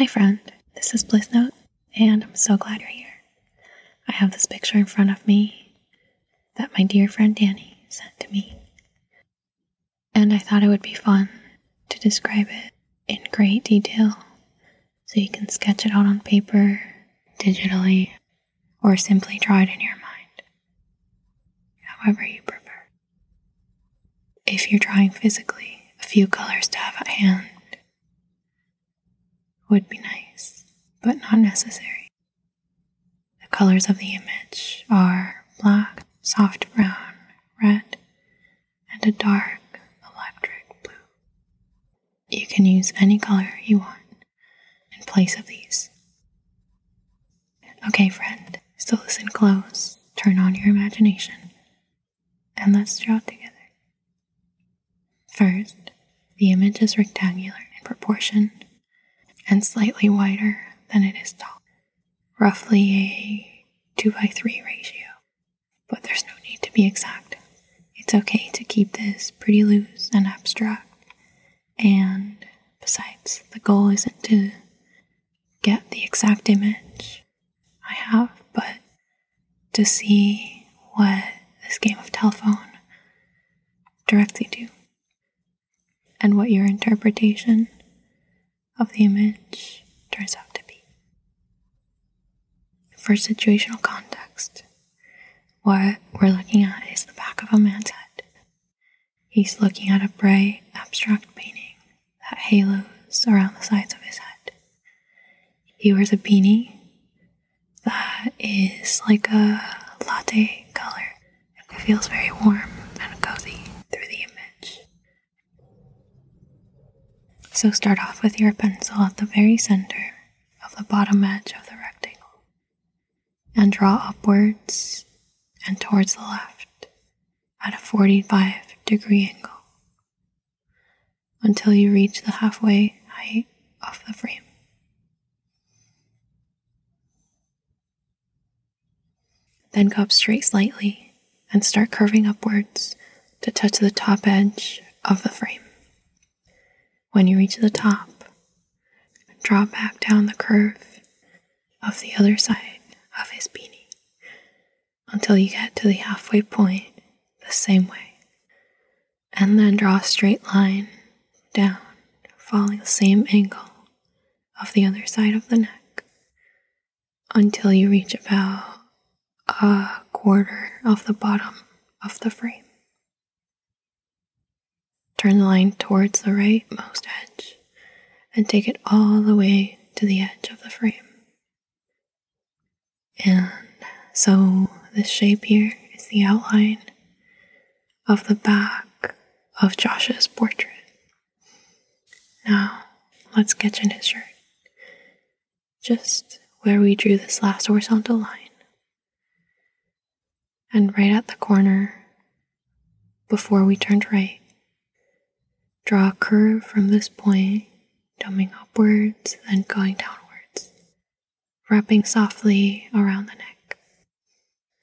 Hi, friend. This is Bliss Note, and I'm so glad you're here. I have this picture in front of me that my dear friend Dani sent to me. And I thought it would be fun to describe it in great detail so you can sketch it out on paper, digitally, or simply draw it in your mind. However you prefer. If you're drawing physically, a few colors to have at hand would be nice, but not necessary. The colors of the image are black, soft brown, red, and a dark electric blue. You can use any color you want in place of these. Okay, friend, so listen close, turn on your imagination, and let's draw together. First, the image is rectangular in proportion and slightly wider than it is tall, roughly a 2 by 3 ratio. But there's no need to be exact. It's okay to keep this pretty loose and abstract. And besides, the goal isn't to get the exact image I have, but to see what this game of telephone directs you to and what your interpretation of the image turns out to be. For situational context, what we're looking at is the back of a man's head. He's looking at a bright, abstract painting that halos around the sides of his head. He wears a beanie that is like a latte color. It feels very warm and cozy through the image. So start off with your pencil at the very center of the bottom edge of the rectangle and draw upwards and towards the left at a 45 degree angle until you reach the halfway height of the frame. Then go up straight slightly and start curving upwards to touch the top edge of the frame. When you reach the top, draw back down the curve of the other side of his beanie until you get to the halfway point the same way. And then draw a straight line down, following the same angle of the other side of the neck until you reach about a quarter of the bottom of the frame. Turn the line towards the rightmost edge and take it all the way to the edge of the frame. And so this shape here is the outline of the back of Josh's portrait. Now, let's sketch in his shirt. Just where we drew this last horizontal line. And right at the corner, before we turned right, draw a curve from this point, coming upwards, then going downwards, wrapping softly around the neck.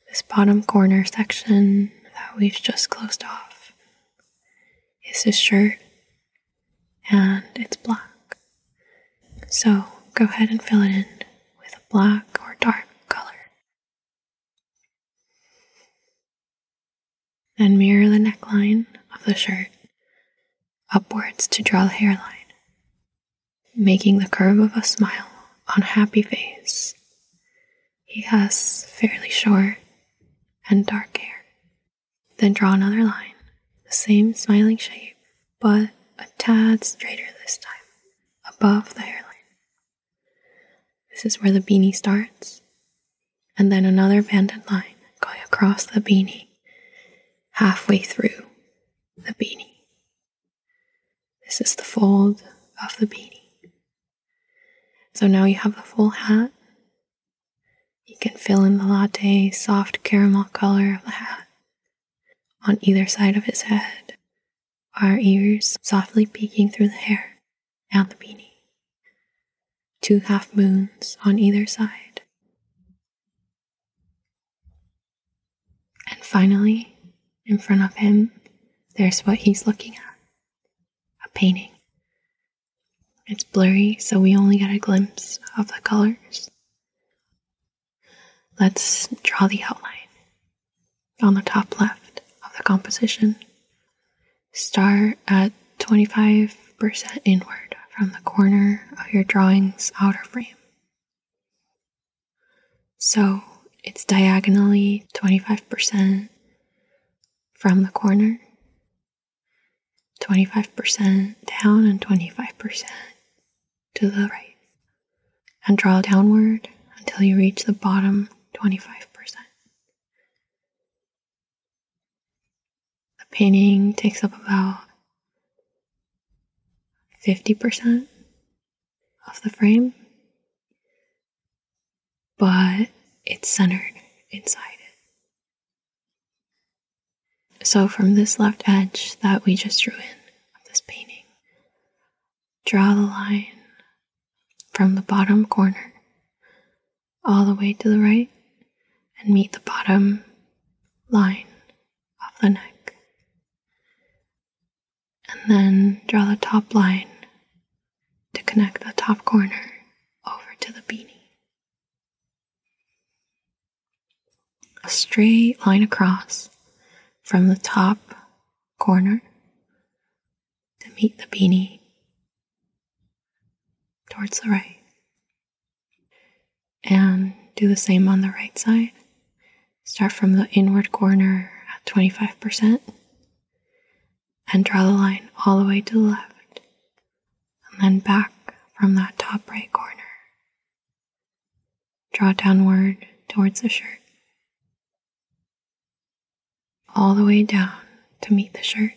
This bottom corner section that we've just closed off is his shirt, and it's black. So go ahead and fill it in with a black or dark color. Then mirror the neckline of the shirt upwards to draw the hairline, making the curve of a smile on a happy face. He has fairly short and dark hair. Then draw another line, the same smiling shape, but a tad straighter this time, above the hairline. This is where the beanie starts, and then another banded line going across the beanie, halfway through the beanie. This is the fold of the beanie. So now you have the full hat. You can fill in the latte soft caramel color of the hat. On either side of his head are ears softly peeking through the hair and the beanie. Two half moons on either side. And finally, in front of him, there's what he's looking at painting. It's blurry, so we only get a glimpse of the colors. Let's draw the outline on the top left of the composition. Start at 25% inward from the corner of your drawing's outer frame. So it's diagonally 25% from the corner, 25% down, and 25% to the right. And draw downward until you reach the bottom 25%. The painting takes up about 50% of the frame, but it's centered inside it. So, from this left edge that we just drew in draw the line from the bottom corner all the way to the right and meet the bottom line of the neck. And then draw the top line to connect the top corner over to the beanie. A straight line across from the top corner to meet the beanie towards the right. And do the same on the right side. Start from the inward corner at 25% and draw the line all the way to the left, and then back from that top right corner. Draw downward towards the shirt, all the way down to meet the shirt,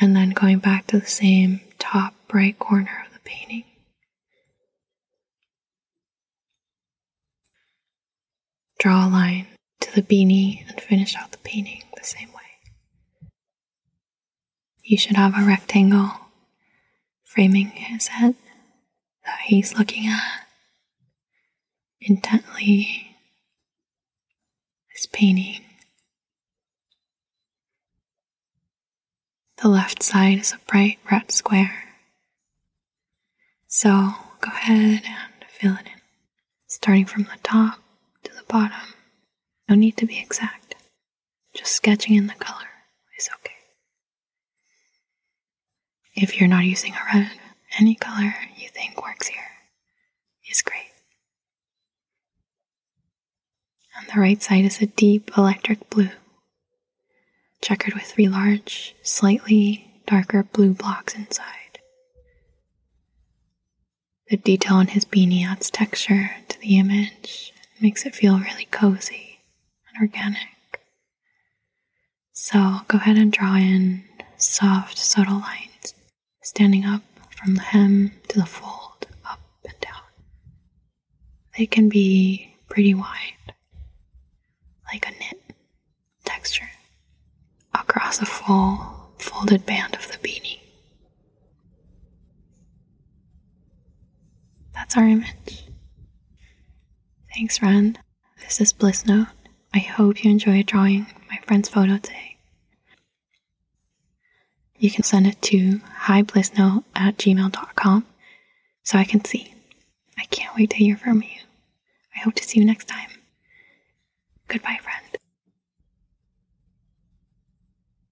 and then going back to the same top right corner of the painting. Draw a line to the beanie and finish out the painting the same way. You should have a rectangle framing his head that he's looking at intently. His painting. The left side is a bright red square. So go ahead and fill it in, starting from the top to the bottom. No need to be exact, just sketching in the color is okay. If you're not using a red, any color you think works here is great. On the right side is a deep electric blue, checkered with three large, slightly darker blue blocks inside. The detail on his beanie adds texture to the image, makes it feel really cozy and organic. So go ahead and draw in soft, subtle lines, standing up from the hem to the fold, up and down. They can be pretty wide, like a knit a full folded band of the beanie. That's our image. Thanks, friend. This is Bliss Note. I hope you enjoyed drawing my friend's photo today. You can send it to hiblissnote at gmail.com so I can see. I can't wait to hear from you. I hope to see you next time. Goodbye, friend.